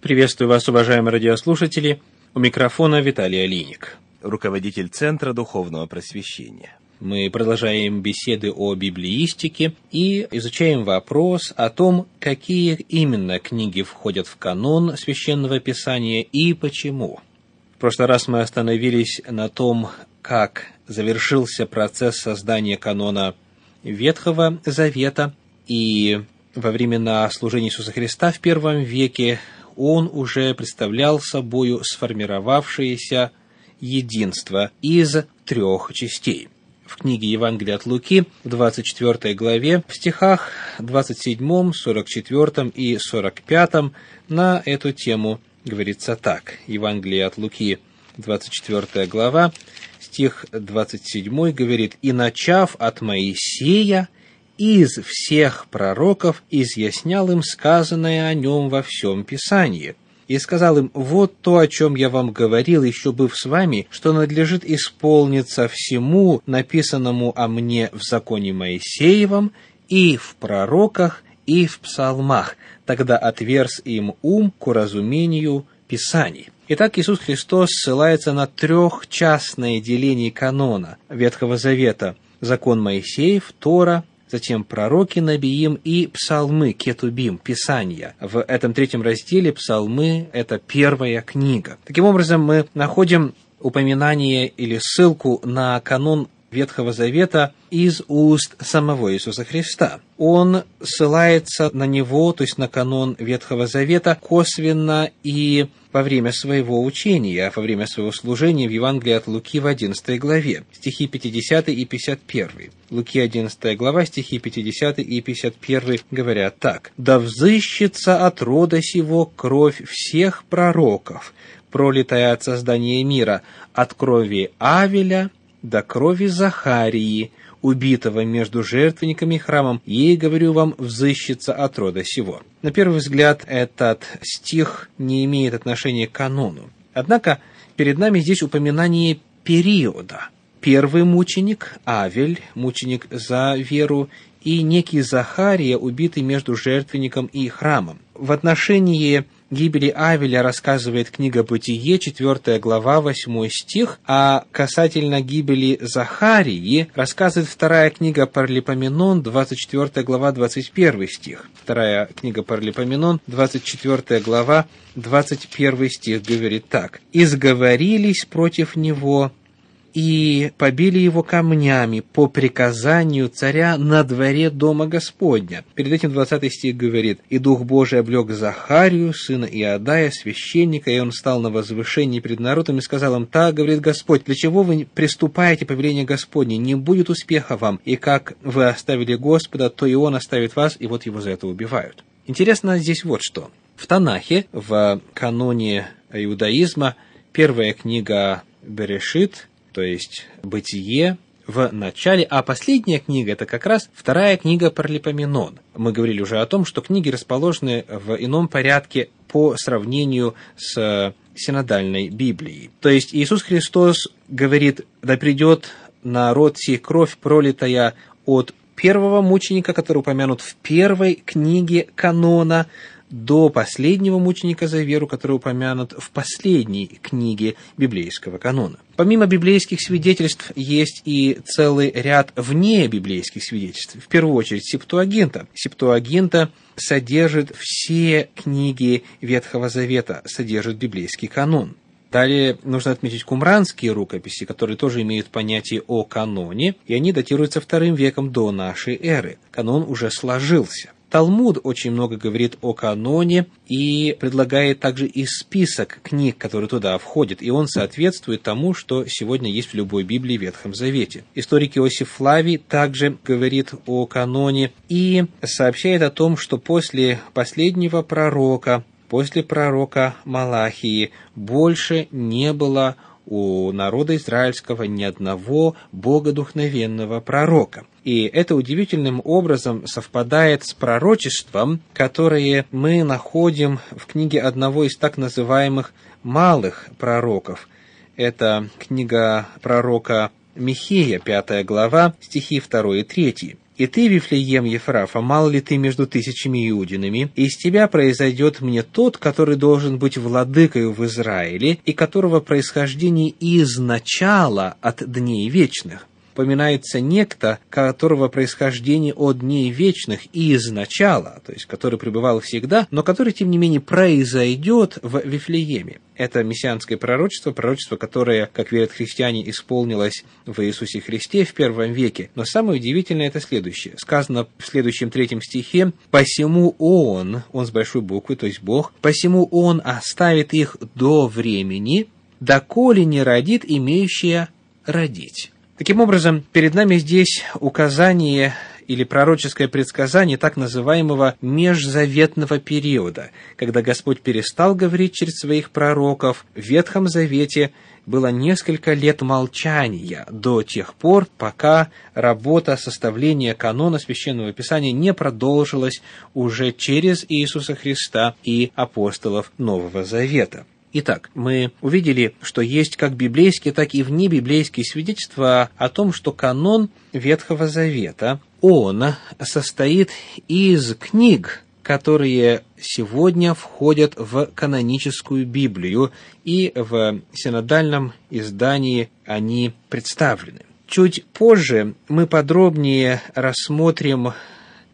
Приветствую вас, уважаемые радиослушатели. У микрофона Виталий Алиник. руководитель Центра Духовного Просвещения. Мы продолжаем беседы о библеистике и изучаем вопрос о том, какие именно книги входят в канон Священного Писания и почему. В прошлый раз мы остановились на том, как завершился процесс создания канона Ветхого Завета, и во времена служения Иисуса Христа в первом веке он уже представлял собою сформировавшееся единство из трех частей. В книге Евангелия от Луки, в 24 главе, в стихах 27, 44 и 45 на эту тему говорится так. Евангелие от Луки, 24 глава, стих 27 говорит, «И начав от Моисея из всех пророков изъяснял им сказанное о нем во всем Писании» и сказал им, «Вот то, о чем я вам говорил, еще быв с вами, что надлежит исполниться всему, написанному о мне в законе Моисеевом, и в пророках, и в псалмах. Тогда отверз им ум к уразумению Писаний». Итак, Иисус Христос ссылается на трехчастное деление канона Ветхого Завета. Закон Моисеев, Тора, затем пророки Набиим и псалмы, кетубим, писания. В этом третьем разделе псалмы – это первая книга. Таким образом, мы находим упоминание или ссылку на канон Ветхого Завета из уст самого Иисуса Христа. Он ссылается на него, то есть на канон Ветхого Завета, косвенно и во время своего учения, во время своего служения в Евангелии от Луки в 11 главе, стихи 50 и 51. Луки 11 глава, стихи 50 и 51 говорят так. «Да взыщется от рода сего кровь всех пророков, пролитая от создания мира, от крови Авеля до крови Захарии, убитого между жертвенниками и храмом, ей, говорю вам, взыщется от рода сего». На первый взгляд, этот стих не имеет отношения к канону. Однако, перед нами здесь упоминание периода. Первый мученик, Авель, мученик за веру, и некий Захария, убитый между жертвенником и храмом. В отношении гибели Авеля рассказывает книга «Бытие», 4 глава, 8 стих, а касательно гибели Захарии рассказывает вторая книга Парлипоменон, 24 глава, 21 стих. Вторая книга Парлипоменон, 24 глава, 21 стих говорит так. «Изговорились против него и побили его камнями по приказанию царя на дворе дома Господня. Перед этим 20 стих говорит, «И Дух Божий облег Захарию, сына Иодая, священника, и он стал на возвышении перед народом и сказал им, так, говорит Господь, для чего вы приступаете по повелению Господне? Не будет успеха вам, и как вы оставили Господа, то и он оставит вас, и вот его за это убивают». Интересно здесь вот что. В Танахе, в каноне иудаизма, первая книга Берешит, то есть «Бытие», в начале, а последняя книга – это как раз вторая книга Паралипоменон. Мы говорили уже о том, что книги расположены в ином порядке по сравнению с синодальной Библией. То есть Иисус Христос говорит, да придет народ сей кровь, пролитая от первого мученика, который упомянут в первой книге канона, до последнего мученика за веру, который упомянут в последней книге библейского канона. Помимо библейских свидетельств есть и целый ряд вне библейских свидетельств. В первую очередь Септуагинта. Септуагинта содержит все книги Ветхого Завета, содержит библейский канон. Далее нужно отметить кумранские рукописи, которые тоже имеют понятие о каноне, и они датируются вторым веком до нашей эры. Канон уже сложился. Талмуд очень много говорит о каноне и предлагает также и список книг, которые туда входят, и он соответствует тому, что сегодня есть в любой Библии в Ветхом Завете. Историк Иосиф Флавий также говорит о каноне и сообщает о том, что после последнего пророка, после пророка Малахии, больше не было у народа израильского ни одного богодухновенного пророка. И это удивительным образом совпадает с пророчеством, которое мы находим в книге одного из так называемых малых пророков. Это книга пророка Михея, пятая глава, стихи 2 и 3. И ты, Вифлеем Ефрафа, мало ли ты между тысячами иудинами, и из тебя произойдет мне тот, который должен быть владыкою в Израиле, и которого происхождение изначало от дней вечных упоминается некто, которого происхождение от дней вечных и изначала, то есть который пребывал всегда, но который, тем не менее, произойдет в Вифлееме. Это мессианское пророчество, пророчество, которое, как верят христиане, исполнилось в Иисусе Христе в первом веке. Но самое удивительное это следующее. Сказано в следующем третьем стихе, «Посему Он, Он с большой буквы, то есть Бог, посему Он оставит их до времени, доколе не родит имеющая родить». Таким образом, перед нами здесь указание или пророческое предсказание так называемого межзаветного периода, когда Господь перестал говорить через своих пророков. В Ветхом Завете было несколько лет молчания до тех пор, пока работа составления канона Священного Писания не продолжилась уже через Иисуса Христа и апостолов Нового Завета. Итак, мы увидели, что есть как библейские, так и внебиблейские свидетельства о том, что канон Ветхого Завета, он состоит из книг, которые сегодня входят в каноническую Библию, и в синодальном издании они представлены. Чуть позже мы подробнее рассмотрим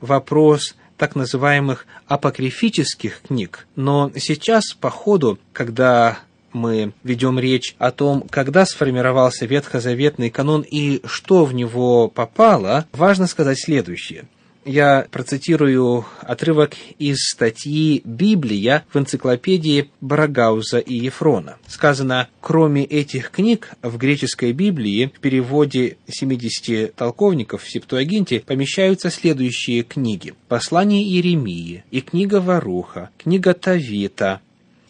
вопрос так называемых апокрифических книг. Но сейчас, по ходу, когда мы ведем речь о том, когда сформировался ветхозаветный канон и что в него попало, важно сказать следующее – я процитирую отрывок из статьи «Библия» в энциклопедии Барагауза и Ефрона. Сказано, кроме этих книг, в греческой Библии в переводе 70 толковников в Септуагинте помещаются следующие книги. Послание Иеремии и книга Варуха, книга Тавита,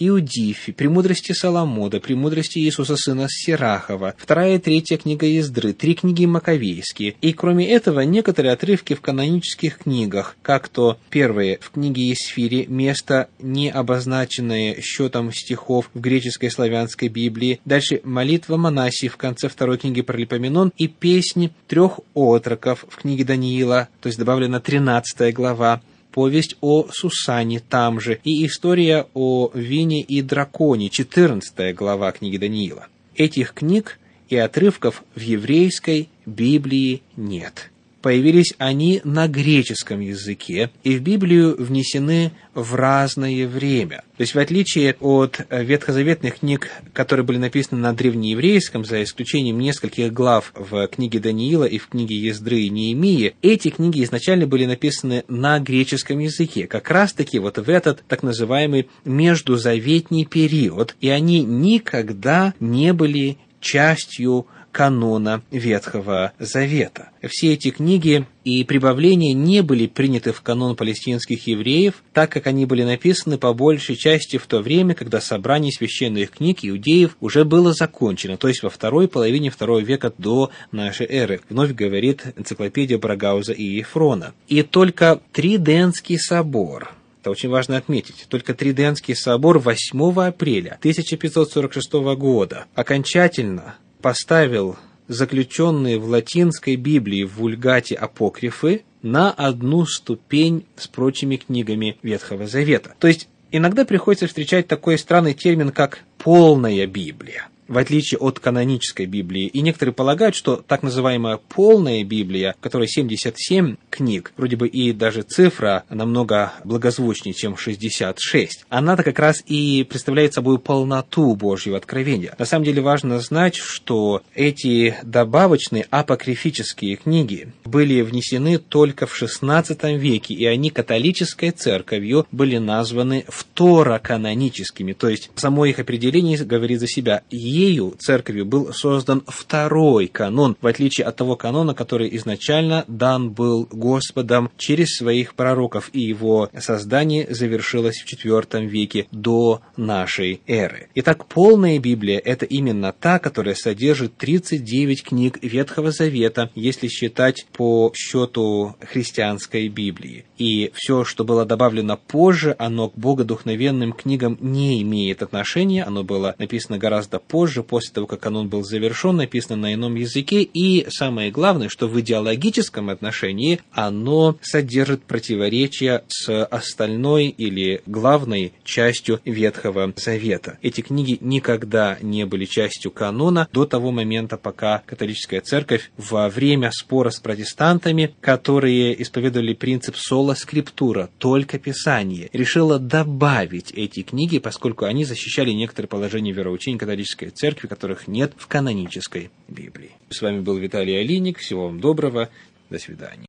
Иудифи, «Премудрости Соломода», «Премудрости Иисуса Сына Сирахова, вторая и третья книга Ездры, три книги Маковейские. И кроме этого, некоторые отрывки в канонических книгах, как то первое в книге Есфири, место, не обозначенное счетом стихов в греческой и славянской Библии, дальше молитва Манасии в конце второй книги Паралипоменон и песни трех отроков в книге Даниила, то есть добавлена 13 глава, повесть о Сусане там же и история о Вине и Драконе, 14 глава книги Даниила. Этих книг и отрывков в еврейской Библии нет появились они на греческом языке и в Библию внесены в разное время. То есть, в отличие от ветхозаветных книг, которые были написаны на древнееврейском, за исключением нескольких глав в книге Даниила и в книге Ездры и Неемии, эти книги изначально были написаны на греческом языке, как раз-таки вот в этот так называемый междузаветний период, и они никогда не были частью канона Ветхого Завета. Все эти книги и прибавления не были приняты в канон палестинских евреев, так как они были написаны по большей части в то время, когда собрание священных книг иудеев уже было закончено, то есть во второй половине второго века до нашей эры, вновь говорит энциклопедия Брагауза и Ефрона. И только Триденский собор – это очень важно отметить. Только Триденский собор 8 апреля 1546 года окончательно поставил заключенные в латинской Библии в вульгате апокрифы на одну ступень с прочими книгами Ветхого Завета. То есть иногда приходится встречать такой странный термин, как полная Библия в отличие от канонической Библии. И некоторые полагают, что так называемая полная Библия, в которой 77 книг, вроде бы и даже цифра намного благозвучнее, чем 66, она-то как раз и представляет собой полноту Божьего откровения. На самом деле важно знать, что эти добавочные апокрифические книги были внесены только в XVI веке, и они католической церковью были названы второканоническими, то есть само их определение говорит за себя ею, церковью, был создан второй канон, в отличие от того канона, который изначально дан был Господом через своих пророков, и его создание завершилось в IV веке до нашей эры. Итак, полная Библия – это именно та, которая содержит 39 книг Ветхого Завета, если считать по счету христианской Библии. И все, что было добавлено позже, оно к богодухновенным книгам не имеет отношения, оно было написано гораздо позже, позже, после того, как канон был завершен, написано на ином языке, и самое главное, что в идеологическом отношении оно содержит противоречия с остальной или главной частью Ветхого Завета. Эти книги никогда не были частью канона до того момента, пока католическая церковь во время спора с протестантами, которые исповедовали принцип соло скриптура, только Писание, решила добавить эти книги, поскольку они защищали некоторые положения вероучения католической церкви, которых нет в канонической Библии. С вами был Виталий Алиник. Всего вам доброго. До свидания.